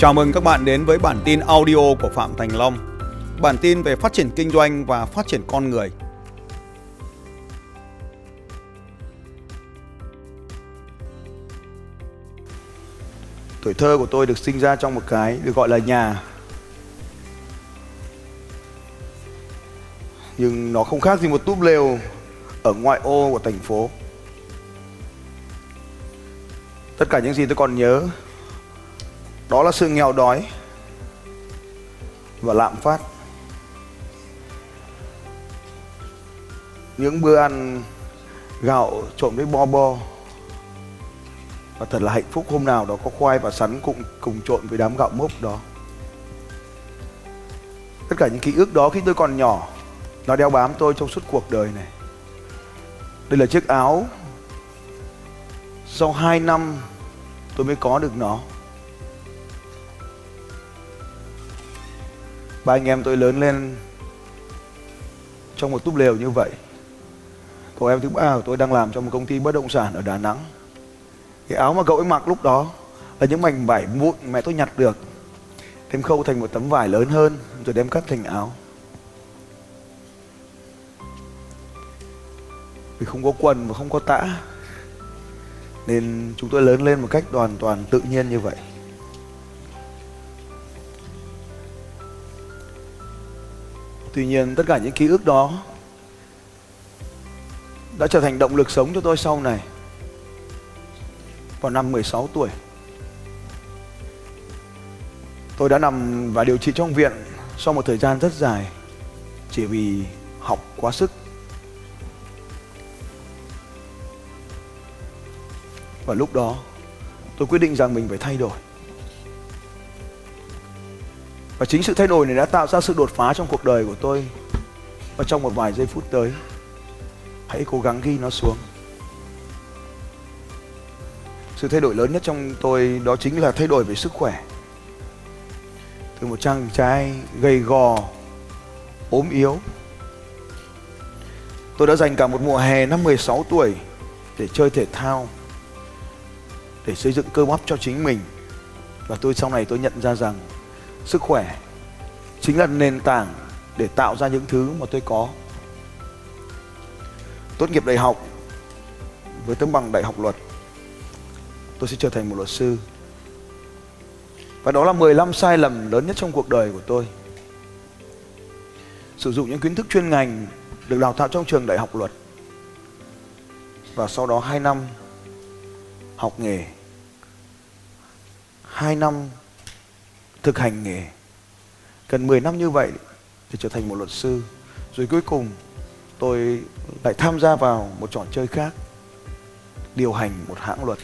Chào mừng các bạn đến với bản tin audio của Phạm Thành Long. Bản tin về phát triển kinh doanh và phát triển con người. Tuổi thơ của tôi được sinh ra trong một cái được gọi là nhà. Nhưng nó không khác gì một túp lều ở ngoại ô của thành phố. Tất cả những gì tôi còn nhớ đó là sự nghèo đói và lạm phát. Những bữa ăn gạo trộn với bo bo. Và thật là hạnh phúc hôm nào đó có khoai và sắn cùng cùng trộn với đám gạo mốc đó. Tất cả những ký ức đó khi tôi còn nhỏ, nó đeo bám tôi trong suốt cuộc đời này. Đây là chiếc áo. Sau 2 năm, tôi mới có được nó. Ba anh em tôi lớn lên trong một túp lều như vậy. Cậu em thứ ba của tôi đang làm trong một công ty bất động sản ở Đà Nẵng. Cái áo mà cậu ấy mặc lúc đó là những mảnh vải vụn mẹ tôi nhặt được đem khâu thành một tấm vải lớn hơn rồi đem cắt thành áo. Vì không có quần và không có tã, nên chúng tôi lớn lên một cách hoàn toàn tự nhiên như vậy. Tuy nhiên tất cả những ký ức đó đã trở thành động lực sống cho tôi sau này. Vào năm 16 tuổi, tôi đã nằm và điều trị trong viện sau một thời gian rất dài chỉ vì học quá sức. Và lúc đó, tôi quyết định rằng mình phải thay đổi. Và chính sự thay đổi này đã tạo ra sự đột phá trong cuộc đời của tôi. Và trong một vài giây phút tới, hãy cố gắng ghi nó xuống. Sự thay đổi lớn nhất trong tôi đó chính là thay đổi về sức khỏe. Từ một chàng trai gầy gò, ốm yếu. Tôi đã dành cả một mùa hè năm 16 tuổi để chơi thể thao, để xây dựng cơ bắp cho chính mình. Và tôi sau này tôi nhận ra rằng sức khỏe chính là nền tảng để tạo ra những thứ mà tôi có. Tốt nghiệp đại học với tấm bằng đại học luật, tôi sẽ trở thành một luật sư. Và đó là 15 sai lầm lớn nhất trong cuộc đời của tôi. Sử dụng những kiến thức chuyên ngành được đào tạo trong trường đại học luật và sau đó 2 năm học nghề. 2 năm thực hành nghề. Gần 10 năm như vậy thì trở thành một luật sư. Rồi cuối cùng tôi lại tham gia vào một trò chơi khác, điều hành một hãng luật.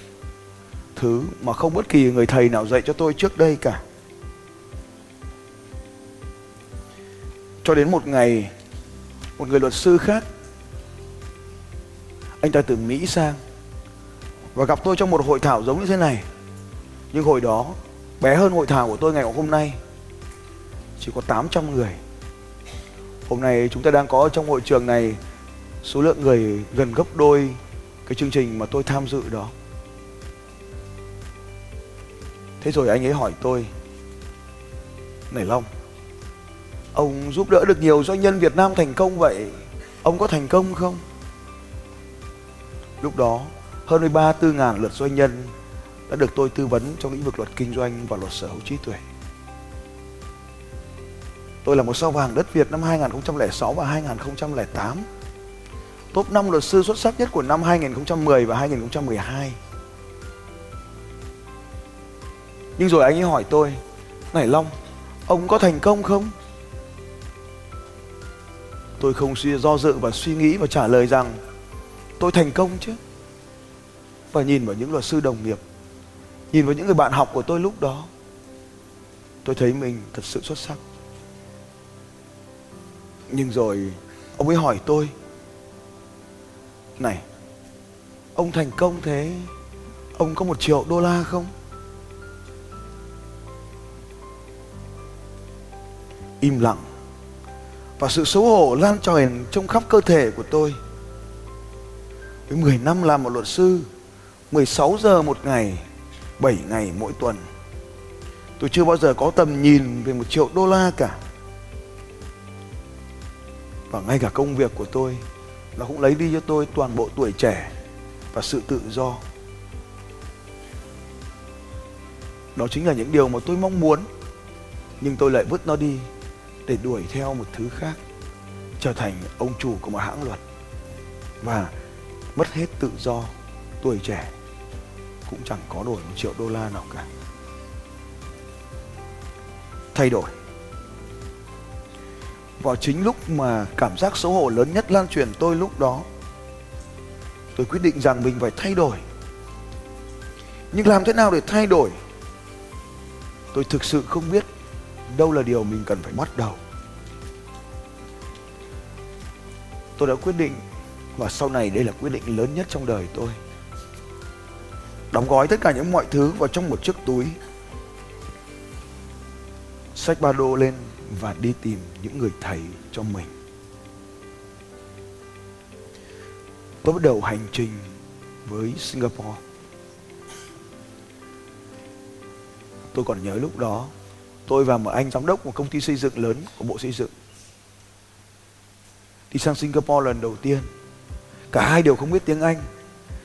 Thứ mà không bất kỳ người thầy nào dạy cho tôi trước đây cả. Cho đến một ngày, một người luật sư khác, anh ta từ mỹ sang và gặp tôi trong một hội thảo giống như thế này. Nhưng hồi đó bé hơn hội thảo của tôi ngày hôm nay. Chỉ có 800 người. Hôm nay chúng ta đang có trong hội trường này số lượng người gần gấp đôi cái chương trình mà tôi tham dự đó. Thế rồi anh ấy hỏi tôi, này long, ông giúp đỡ được nhiều doanh nhân việt nam thành công vậy, ông có thành công không? Lúc đó, hơn 13 ngàn lượt doanh nhân đã được tôi tư vấn trong lĩnh vực luật kinh doanh và luật sở hữu trí tuệ. Tôi là một sao vàng đất Việt năm 2006 và 2008. Top 5 luật sư xuất sắc nhất của năm 2010 và 2012. Nhưng rồi anh ấy hỏi tôi, Này Long, ông có thành công không? Tôi không suy do dự và suy nghĩ và trả lời rằng tôi thành công chứ. Và nhìn vào những luật sư đồng nghiệp nhìn vào những người bạn học của tôi lúc đó, tôi thấy mình thật sự xuất sắc. Nhưng rồi, ông ấy hỏi tôi, này, ông thành công thế, ông có một triệu đô la không? Im lặng, và sự xấu hổ lan tràn trong khắp cơ thể của tôi. Với 10 năm làm một luật sư 16 giờ một ngày 7 ngày mỗi tuần. Tôi chưa bao giờ có tầm nhìn về một triệu đô la cả. Và ngay cả công việc của tôi, nó cũng lấy đi cho tôi toàn bộ tuổi trẻ và sự tự do. Đó chính là những điều mà tôi mong muốn, nhưng tôi lại vứt nó đi để đuổi theo một thứ khác, trở thành ông chủ của một hãng luật và mất hết tự do tuổi trẻ cũng chẳng có đổi một triệu đô la nào cả. Thay đổi. Vào chính lúc mà cảm giác xấu hổ lớn nhất lan truyền tôi lúc đó, tôi quyết định rằng mình phải thay đổi. Nhưng làm thế nào để thay đổi? Tôi thực sự không biết đâu là điều mình cần phải bắt đầu. Tôi đã quyết định, và sau này đây là quyết định lớn nhất trong đời tôi đóng gói tất cả những mọi thứ vào trong một chiếc túi. Xách ba đô lên và đi tìm những người thầy cho mình. Tôi bắt đầu hành trình với singapore. Tôi còn nhớ lúc đó, tôi và một anh giám đốc một công ty xây dựng lớn của bộ xây dựng. Đi sang singapore lần đầu tiên. Cả hai đều không biết tiếng anh.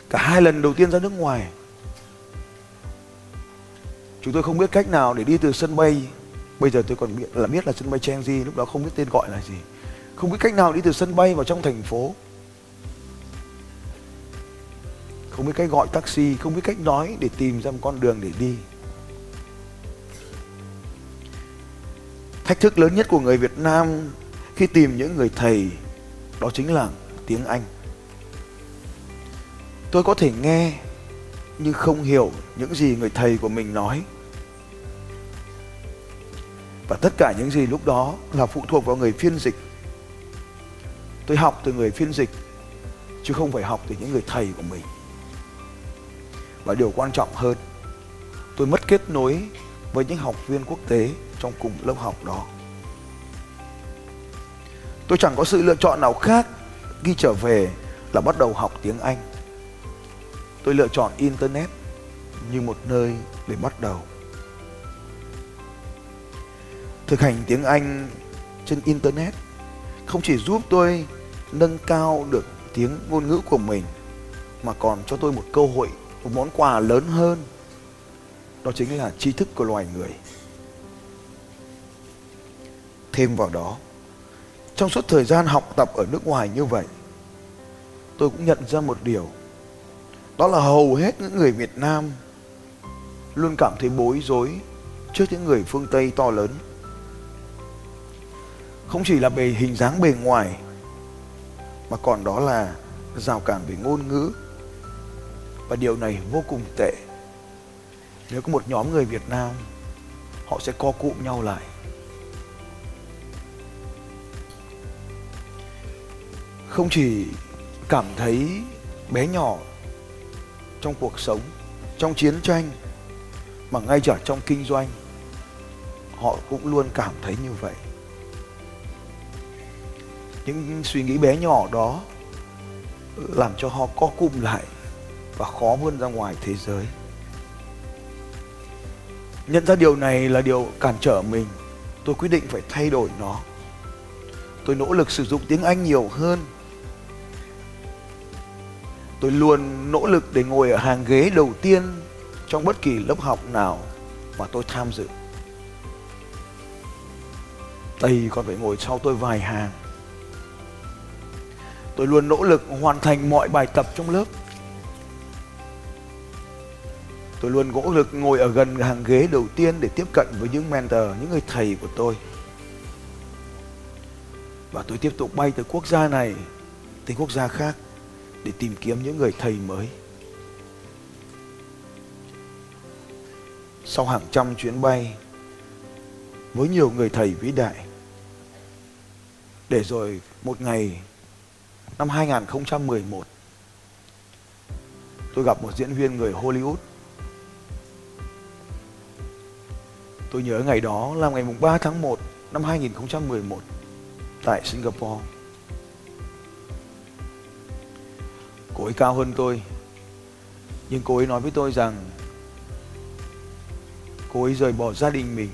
Cả hai lần đầu tiên ra nước ngoài chúng tôi không biết cách nào để đi từ sân bay. Bây giờ tôi còn biết là biết là sân bay Changi lúc đó không biết tên gọi là gì. Không biết cách nào đi từ sân bay vào trong thành phố. Không biết cách gọi taxi, không biết cách nói để tìm ra một con đường để đi. Thách thức lớn nhất của người Việt Nam khi tìm những người thầy, đó chính là tiếng Anh. Tôi có thể nghe nhưng không hiểu những gì người thầy của mình nói. Và tất cả những gì lúc đó là phụ thuộc vào người phiên dịch. Tôi học từ người phiên dịch, chứ không phải học từ những người thầy của mình. Và điều quan trọng hơn, tôi mất kết nối với những học viên quốc tế trong cùng lớp học đó. Tôi chẳng có sự lựa chọn nào khác khi trở về là bắt đầu học tiếng anh tôi lựa chọn internet như một nơi để bắt đầu. Thực hành tiếng anh trên internet không chỉ giúp tôi nâng cao được tiếng ngôn ngữ của mình, mà còn cho tôi một cơ hội, một món quà lớn hơn. Đó chính là tri thức của loài người. Thêm vào đó, trong suốt thời gian học tập ở nước ngoài như vậy, tôi cũng nhận ra một điều đó là hầu hết những người việt nam luôn cảm thấy bối rối trước những người phương tây to lớn. Không chỉ là về hình dáng bề ngoài, mà còn đó là rào cản về ngôn ngữ. Và điều này vô cùng tệ. Nếu có một nhóm người việt nam, họ sẽ co cụm nhau lại. Không chỉ cảm thấy bé nhỏ trong cuộc sống, trong chiến tranh, mà ngay cả trong kinh doanh, họ cũng luôn cảm thấy như vậy. Những suy nghĩ bé nhỏ đó làm cho họ co cụm lại và khó vươn ra ngoài thế giới. Nhận ra điều này là điều cản trở mình. Tôi quyết định phải thay đổi nó. Tôi nỗ lực sử dụng tiếng anh nhiều hơn tôi luôn nỗ lực để ngồi ở hàng ghế đầu tiên trong bất kỳ lớp học nào mà tôi tham dự. Tây còn phải ngồi sau tôi vài hàng. Tôi luôn nỗ lực hoàn thành mọi bài tập trong lớp. Tôi luôn nỗ lực ngồi ở gần hàng ghế đầu tiên để tiếp cận với những mentor, những người thầy của tôi. Và tôi tiếp tục bay từ quốc gia này, tới quốc gia khác để tìm kiếm những người thầy mới. Sau hàng trăm chuyến bay, với nhiều người thầy vĩ đại, để rồi một ngày, năm 2011 tôi gặp một diễn viên người Hollywood. Tôi nhớ ngày đó là ngày mùng 3 tháng 1 năm 2011 tại Singapore. Cô ấy cao hơn tôi. Nhưng cô ấy nói với tôi rằng Cô ấy rời bỏ gia đình mình,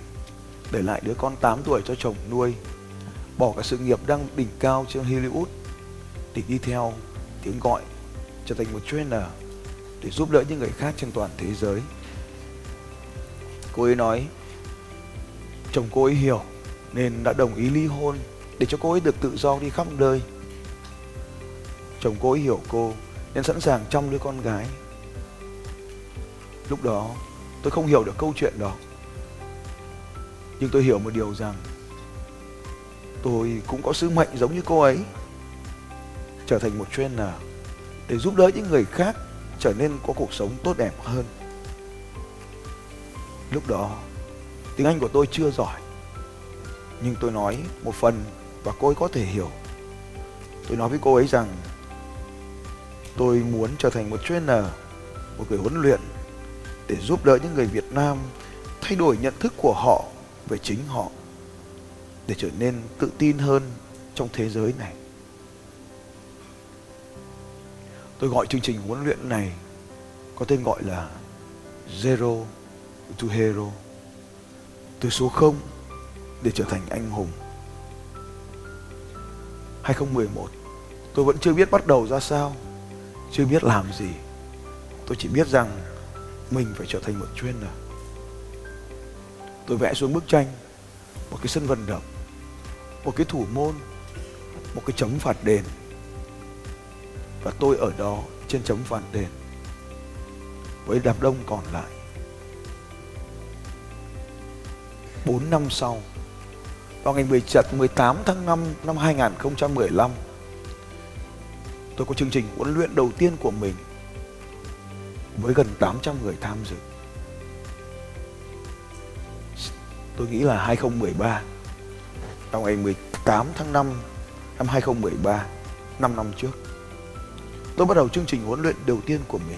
Để lại đứa con 8 tuổi cho chồng nuôi, Bỏ cả sự nghiệp đang đỉnh cao trên Hollywood, Để đi theo tiếng gọi, Trở thành một trainer Để giúp đỡ những người khác trên toàn thế giới. Cô ấy nói, Chồng cô ấy hiểu Nên đã đồng ý ly hôn Để cho cô ấy được tự do đi khắp nơi. Chồng cô ấy hiểu cô nên sẵn sàng chăm đứa con gái. Lúc đó, tôi không hiểu được câu chuyện đó. Nhưng tôi hiểu một điều rằng, Tôi cũng có sứ mệnh giống như cô ấy, Trở thành một trainer Để giúp đỡ những người khác Trở nên có cuộc sống tốt đẹp hơn. Lúc đó, Tiếng Anh của tôi chưa giỏi, Nhưng tôi nói một phần Và cô ấy có thể hiểu. Tôi nói với cô ấy rằng Tôi muốn trở thành một trainer, Một người huấn luyện Để giúp đỡ những người Việt Nam Thay đổi nhận thức của họ Về chính họ, Để trở nên tự tin hơn Trong thế giới này. Tôi gọi chương trình huấn luyện này Có tên gọi là Zero to Hero. Từ số 0 Để trở thành anh hùng. 2011 Tôi vẫn chưa biết bắt đầu ra sao chưa biết làm gì. Tôi chỉ biết rằng mình phải trở thành một chuyên nào tôi vẽ xuống bức tranh một cái sân vận động, một cái thủ môn, một cái chấm phạt đền. Và tôi ở đó trên chấm phạt đền, với đám đông còn lại. 4 năm sau, vào ngày 18 tháng 5 năm 2015 tôi có chương trình huấn luyện đầu tiên của mình với gần 800 người tham dự. Tôi nghĩ là 2013 vào ngày 18 tháng 5 năm 2013 5 năm trước, tôi bắt đầu chương trình huấn luyện đầu tiên của mình.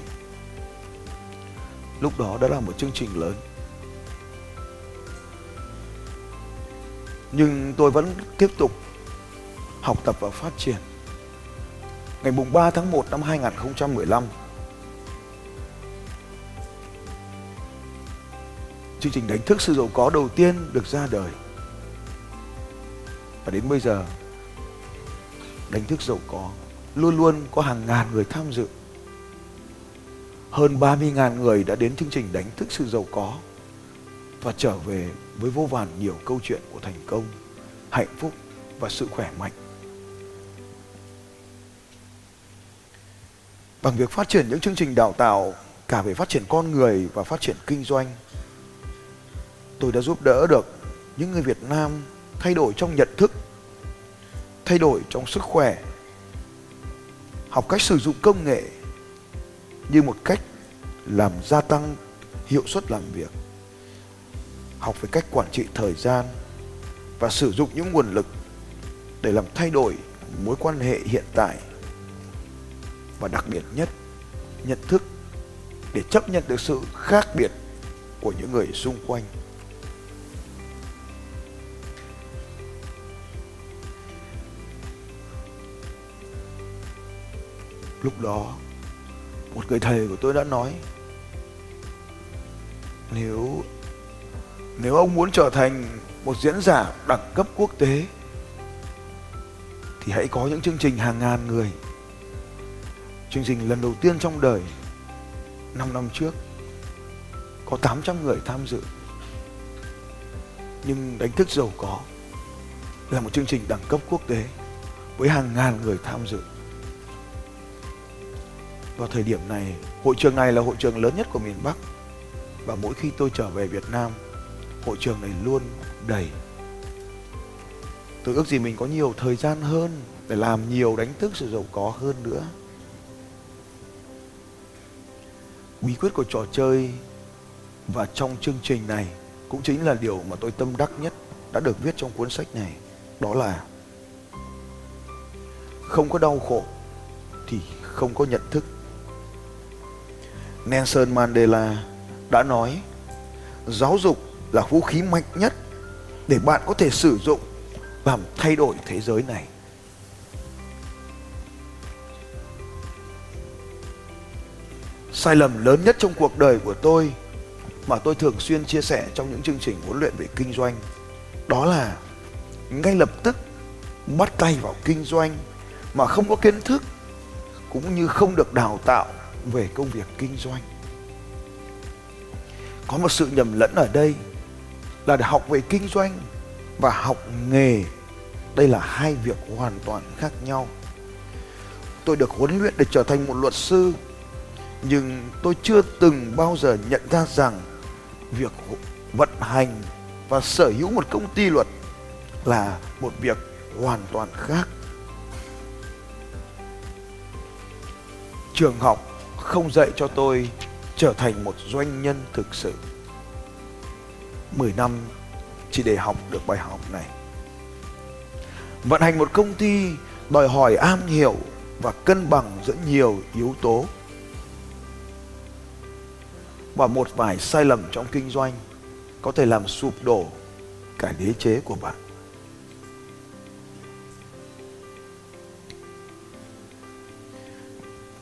Lúc đó đã là một chương trình lớn. Nhưng tôi vẫn tiếp tục học tập và phát triển ngày mùng 3 tháng 1 năm 2015. Chương trình đánh thức sự giàu có đầu tiên được ra đời. Và đến bây giờ, đánh thức giàu có luôn luôn có hàng ngàn người tham dự. Hơn 30.000 người đã đến chương trình đánh thức sự giàu có và trở về với vô vàn nhiều câu chuyện của thành công, hạnh phúc và sự khỏe mạnh. Bằng việc phát triển những chương trình đào tạo, cả về phát triển con người và phát triển kinh doanh. Tôi đã giúp đỡ được những người việt nam thay đổi trong nhận thức, thay đổi trong sức khỏe, học cách sử dụng công nghệ như một cách làm gia tăng hiệu suất làm việc, học về cách quản trị thời gian và sử dụng những nguồn lực để làm thay đổi mối quan hệ hiện tại và đặc biệt nhất, nhận thức để chấp nhận được sự khác biệt của những người xung quanh. Lúc đó, một người thầy của tôi đã nói, nếu nếu ông muốn trở thành một diễn giả đẳng cấp quốc tế, thì hãy có những chương trình hàng ngàn người Chương trình lần đầu tiên trong đời 5 năm trước, Có 800 người tham dự. Nhưng đánh thức giàu có Là một chương trình đẳng cấp quốc tế Với hàng ngàn người tham dự. Vào thời điểm này, Hội trường này là hội trường lớn nhất của miền Bắc. Và mỗi khi tôi trở về Việt Nam, Hội trường này luôn đầy. Tôi ước gì mình có nhiều thời gian hơn Để làm nhiều đánh thức sự giàu có hơn nữa. Bí quyết của trò chơi và trong chương trình này cũng chính là điều mà tôi tâm đắc nhất đã được viết trong cuốn sách này, đó là không có đau khổ thì không có nhận thức. Nelson Mandela đã nói, giáo dục là vũ khí mạnh nhất để bạn có thể sử dụng làm thay đổi thế giới này. Sai lầm lớn nhất trong cuộc đời của tôi mà tôi thường xuyên chia sẻ trong những chương trình huấn luyện về kinh doanh, đó là ngay lập tức bắt tay vào kinh doanh mà không có kiến thức cũng như không được đào tạo về công việc kinh doanh. Có một sự nhầm lẫn ở đây là để học về kinh doanh và học nghề. Đây là hai việc hoàn toàn khác nhau. Tôi được huấn luyện để trở thành một luật sư nhưng tôi chưa từng bao giờ nhận ra rằng việc vận hành và sở hữu một công ty luật là một việc hoàn toàn khác. Trường học không dạy cho tôi trở thành một doanh nhân thực sự. 10 năm chỉ để học được bài học này. Vận hành một công ty đòi hỏi am hiểu và cân bằng giữa nhiều yếu tố và một vài sai lầm trong kinh doanh có thể làm sụp đổ cả đế chế của bạn.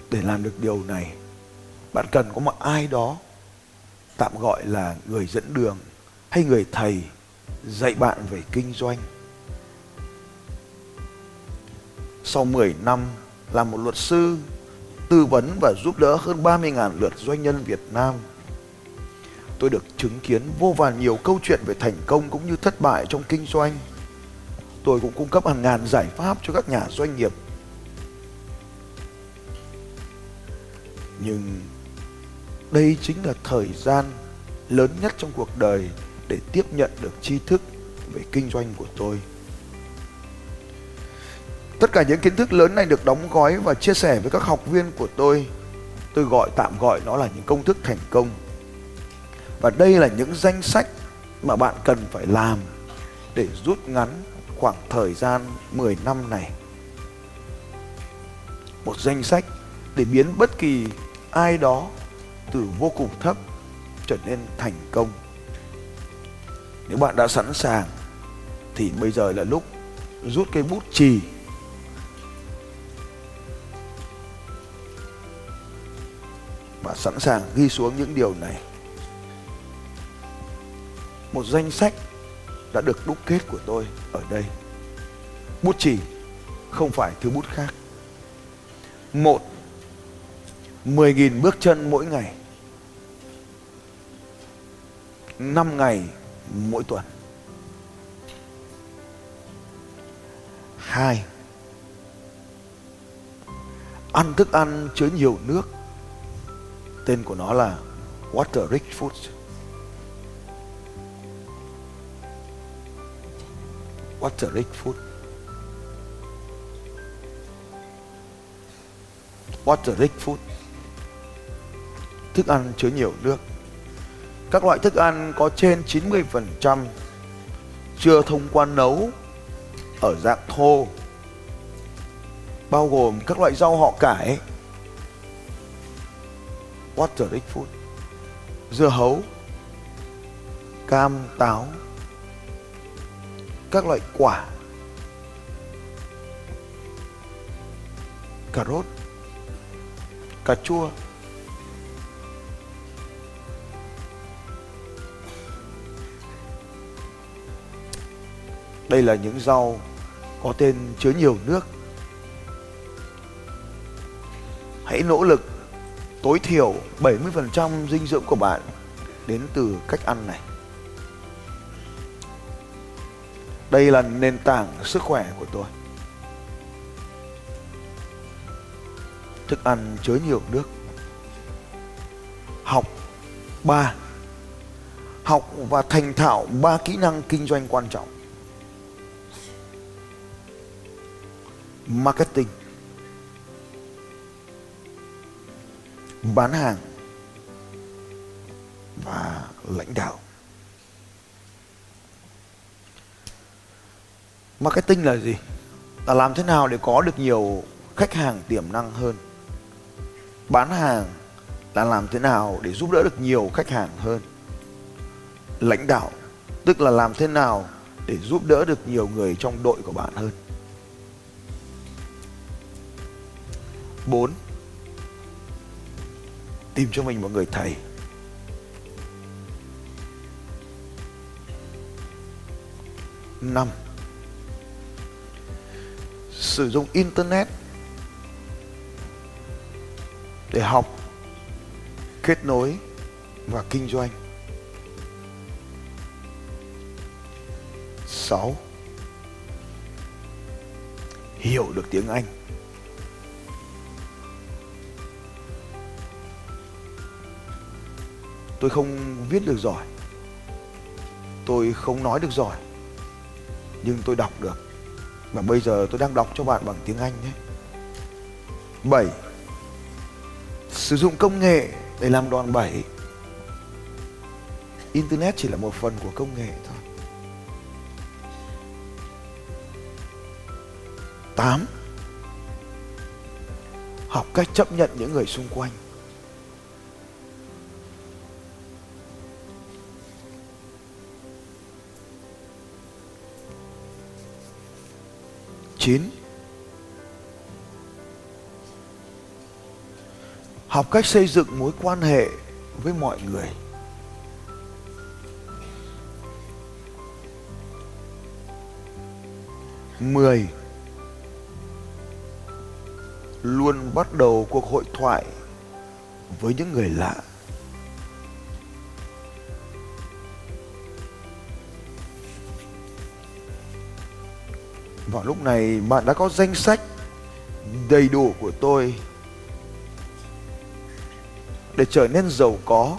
Để làm được điều này, bạn cần có một ai đó tạm gọi là người dẫn đường hay người thầy dạy bạn về kinh doanh. Sau 10 năm làm một luật sư tư vấn và giúp đỡ hơn 30.000 lượt doanh nhân Việt Nam tôi được chứng kiến vô vàn nhiều câu chuyện về thành công cũng như thất bại trong kinh doanh. Tôi cũng cung cấp hàng ngàn giải pháp cho các nhà doanh nghiệp. Nhưng đây chính là thời gian lớn nhất trong cuộc đời để tiếp nhận được tri thức về kinh doanh của tôi. Tất cả những kiến thức lớn này được đóng gói và chia sẻ với các học viên của tôi. Tôi gọi, tạm gọi nó là những công thức thành công và đây là những danh sách mà bạn cần phải làm để rút ngắn khoảng thời gian 10 năm này. Một danh sách để biến bất kỳ ai đó từ vô cùng thấp trở nên thành công. Nếu bạn đã sẵn sàng, thì bây giờ là lúc rút cây bút chì. Và sẵn sàng ghi xuống những điều này một danh sách đã được đúc kết của tôi ở đây. Bút chì không phải thứ bút khác. Một 10.000 bước chân mỗi ngày. 5 ngày mỗi tuần. Hai, Ăn thức ăn chứa nhiều nước. Tên của nó là Water Rich Foods. Water Rich Food? Water Rich Food? Thức ăn chứa nhiều nước. Các loại thức ăn có trên 90% chưa thông qua nấu ở dạng thô, bao gồm các loại rau họ cải. Water rich food? Dưa hấu, cam, táo các loại quả cà rốt, cà chua Đây là những rau có tên chứa nhiều nước. Hãy nỗ lực tối thiểu 70% dinh dưỡng của bạn đến từ cách ăn này. Đây là nền tảng sức khỏe của tôi. Thức ăn chứa nhiều nước. Học ba, Học và thành thạo ba kỹ năng kinh doanh quan trọng. marketing bán hàng và lãnh đạo marketing là gì? Là làm thế nào để có được nhiều khách hàng tiềm năng hơn? Bán hàng là làm thế nào để giúp đỡ được nhiều khách hàng hơn? Lãnh đạo, tức là làm thế nào để giúp đỡ được nhiều người trong đội của bạn hơn? 4 tìm cho mình một người thầy. Năm sử dụng internet để học, kết nối và kinh doanh. 6 hiểu được tiếng Anh. Tôi không viết được giỏi. Tôi không nói được giỏi, nhưng tôi đọc được và bây giờ tôi đang đọc cho bạn bằng tiếng Anh nhé. 7 sử dụng công nghệ để làm đòn bẩy. Internet chỉ là một phần của công nghệ thôi. 8 học cách chấp nhận những người xung quanh. 9 học cách xây dựng mối quan hệ với mọi người. Mười. Luôn bắt đầu cuộc hội thoại với những người lạ. Vào lúc này, bạn đã có danh sách đầy đủ của tôi để trở nên giàu có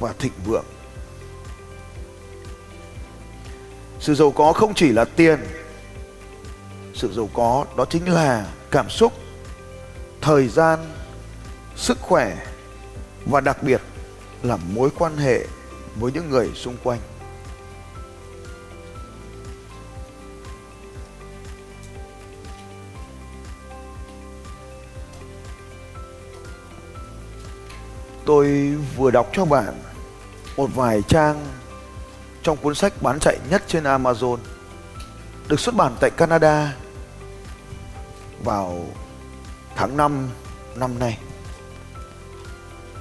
và thịnh vượng. Sự giàu có không chỉ là tiền, sự giàu có đó chính là cảm xúc, thời gian, sức khỏe và đặc biệt là mối quan hệ với những người xung quanh. Tôi vừa đọc cho bạn một vài trang trong cuốn sách bán chạy nhất trên Amazon, được xuất bản tại Canada vào tháng 5 năm nay.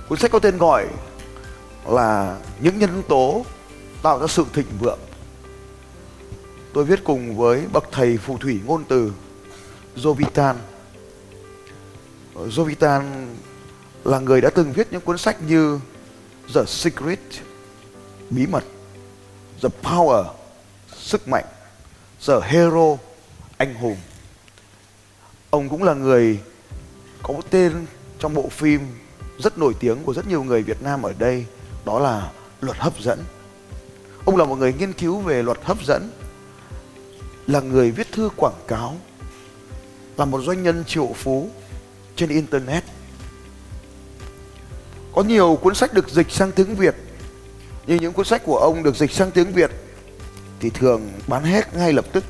Cuốn sách có tên gọi là Những nhân tố tạo ra sự thịnh vượng. Tôi viết cùng với bậc thầy phù thủy ngôn từ Jovitan. Jovitan là người đã từng viết những cuốn sách như The Secret, bí mật, The Power, sức mạnh, The Hero, anh hùng. Ông cũng là người có một tên trong bộ phim rất nổi tiếng của rất nhiều người Việt Nam ở đây, đó là luật hấp dẫn. Ông là một người nghiên cứu về luật hấp dẫn, là người viết thư quảng cáo, là một doanh nhân triệu phú trên internet có nhiều cuốn sách được dịch sang tiếng Việt. Nhưng những cuốn sách của ông được dịch sang tiếng Việt, thì thường bán hết ngay lập tức.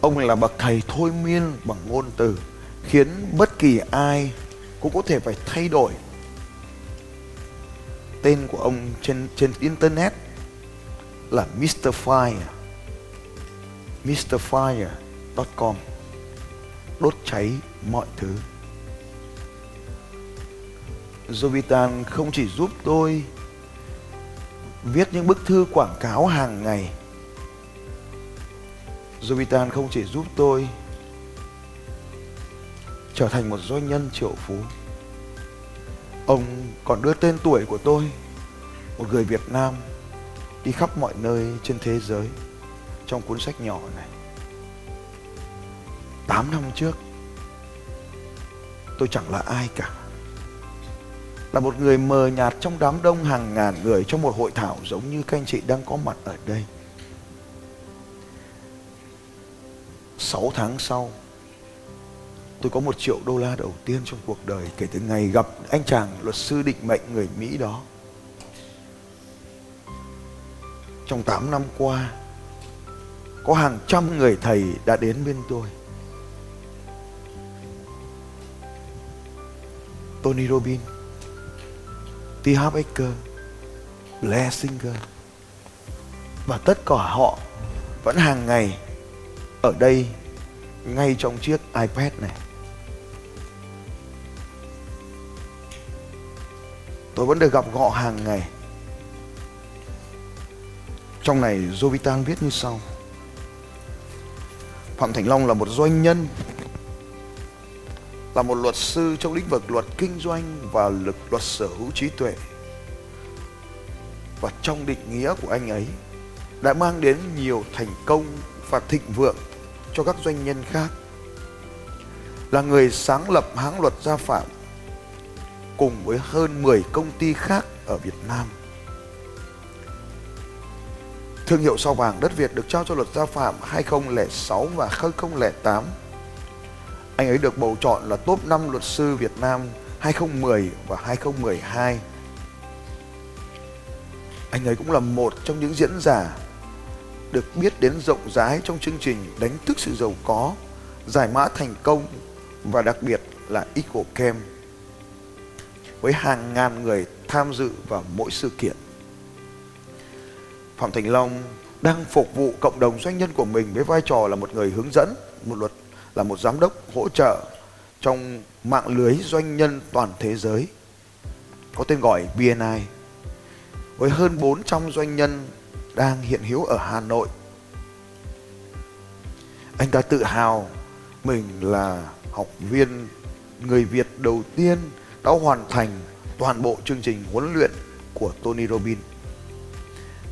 Ông là bậc thầy thôi miên bằng ngôn từ, khiến bất kỳ ai cũng có thể phải thay đổi. Tên của ông trên trên internet là Mr. Fire mrfire.com đốt cháy mọi thứ. Jovitan không chỉ giúp tôi viết những bức thư quảng cáo hàng ngày. Jovitan không chỉ giúp tôi trở thành một doanh nhân triệu phú. Ông còn đưa tên tuổi của tôi, một người Việt Nam, đi khắp mọi nơi trên thế giới trong cuốn sách nhỏ này. 8 năm trước, tôi chẳng là ai cả là một người mờ nhạt trong đám đông hàng ngàn người trong một hội thảo giống như các anh chị đang có mặt ở đây. Sáu tháng sau, tôi có một triệu đô la đầu tiên trong cuộc đời kể từ ngày gặp anh chàng luật sư định mệnh người Mỹ đó. Trong 8 năm qua, có hàng trăm người thầy đã đến bên tôi. Tony Robbins T. Harv Eker, Blair và tất cả họ vẫn hàng ngày ở đây ngay trong chiếc iPad này. Tôi vẫn được gặp họ hàng ngày. Trong này Jovitan viết như sau. Phạm Thành Long là một doanh nhân, là một luật sư trong lĩnh vực luật kinh doanh và lực luật sở hữu trí tuệ. Và trong định nghĩa của anh ấy, đã mang đến nhiều thành công và thịnh vượng cho các doanh nhân khác. Là người sáng lập hãng luật gia phạm cùng với hơn 10 công ty khác ở Việt Nam. Thương hiệu sao vàng đất Việt được trao cho luật gia phạm 2006 và 2008. Anh ấy được bầu chọn là top 5 luật sư Việt Nam 2010 và 2012. Anh ấy cũng là một trong những diễn giả được biết đến rộng rãi trong chương trình đánh thức sự giàu có, giải mã thành công và đặc biệt là Equal Camp với hàng ngàn người tham dự vào mỗi sự kiện. Phạm Thành Long đang phục vụ cộng đồng doanh nhân của mình với vai trò là một người hướng dẫn, một luật là một giám đốc hỗ trợ trong mạng lưới doanh nhân toàn thế giới, có tên gọi BNI với hơn 400 doanh nhân đang hiện hữu ở Hà Nội. Anh ta tự hào mình là học viên người Việt đầu tiên đã hoàn thành toàn bộ chương trình huấn luyện của Tony Robbins.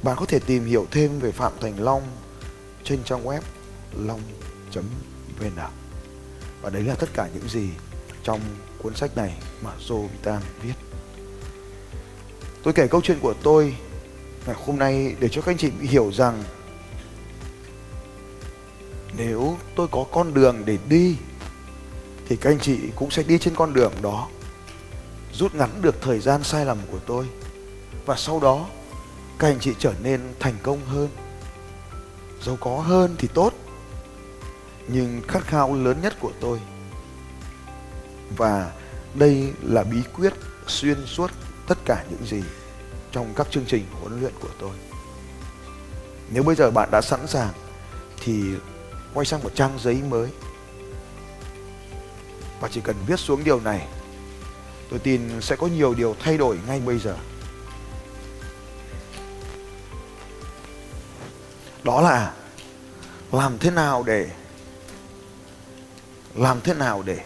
Bạn có thể tìm hiểu thêm về Phạm Thành Long trên trang web bên nào. Và đấy là tất cả những gì trong cuốn sách này mà Joe Vitan viết. Tôi kể câu chuyện của tôi ngày hôm nay để cho các anh chị hiểu rằng nếu tôi có con đường để đi, thì các anh chị cũng sẽ đi trên con đường đó, rút ngắn được thời gian sai lầm của tôi, và sau đó các anh chị trở nên thành công hơn giàu có hơn thì tốt nhưng khát khao lớn nhất của tôi. Và đây là bí quyết xuyên suốt tất cả những gì trong các chương trình huấn luyện của tôi. Nếu bây giờ bạn đã sẵn sàng, thì quay sang một trang giấy mới. Và chỉ cần viết xuống điều này, tôi tin sẽ có nhiều điều thay đổi ngay bây giờ. Đó là, làm thế nào để làm thế nào để,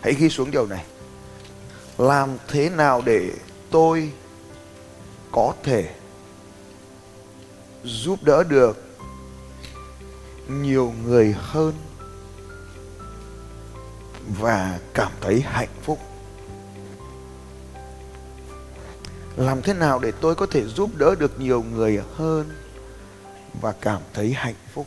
hãy ghi xuống điều này. Làm thế nào để tôi có thể giúp đỡ được nhiều người hơn và cảm thấy hạnh phúc? Làm thế nào để tôi có thể giúp đỡ được nhiều người hơn và cảm thấy hạnh phúc?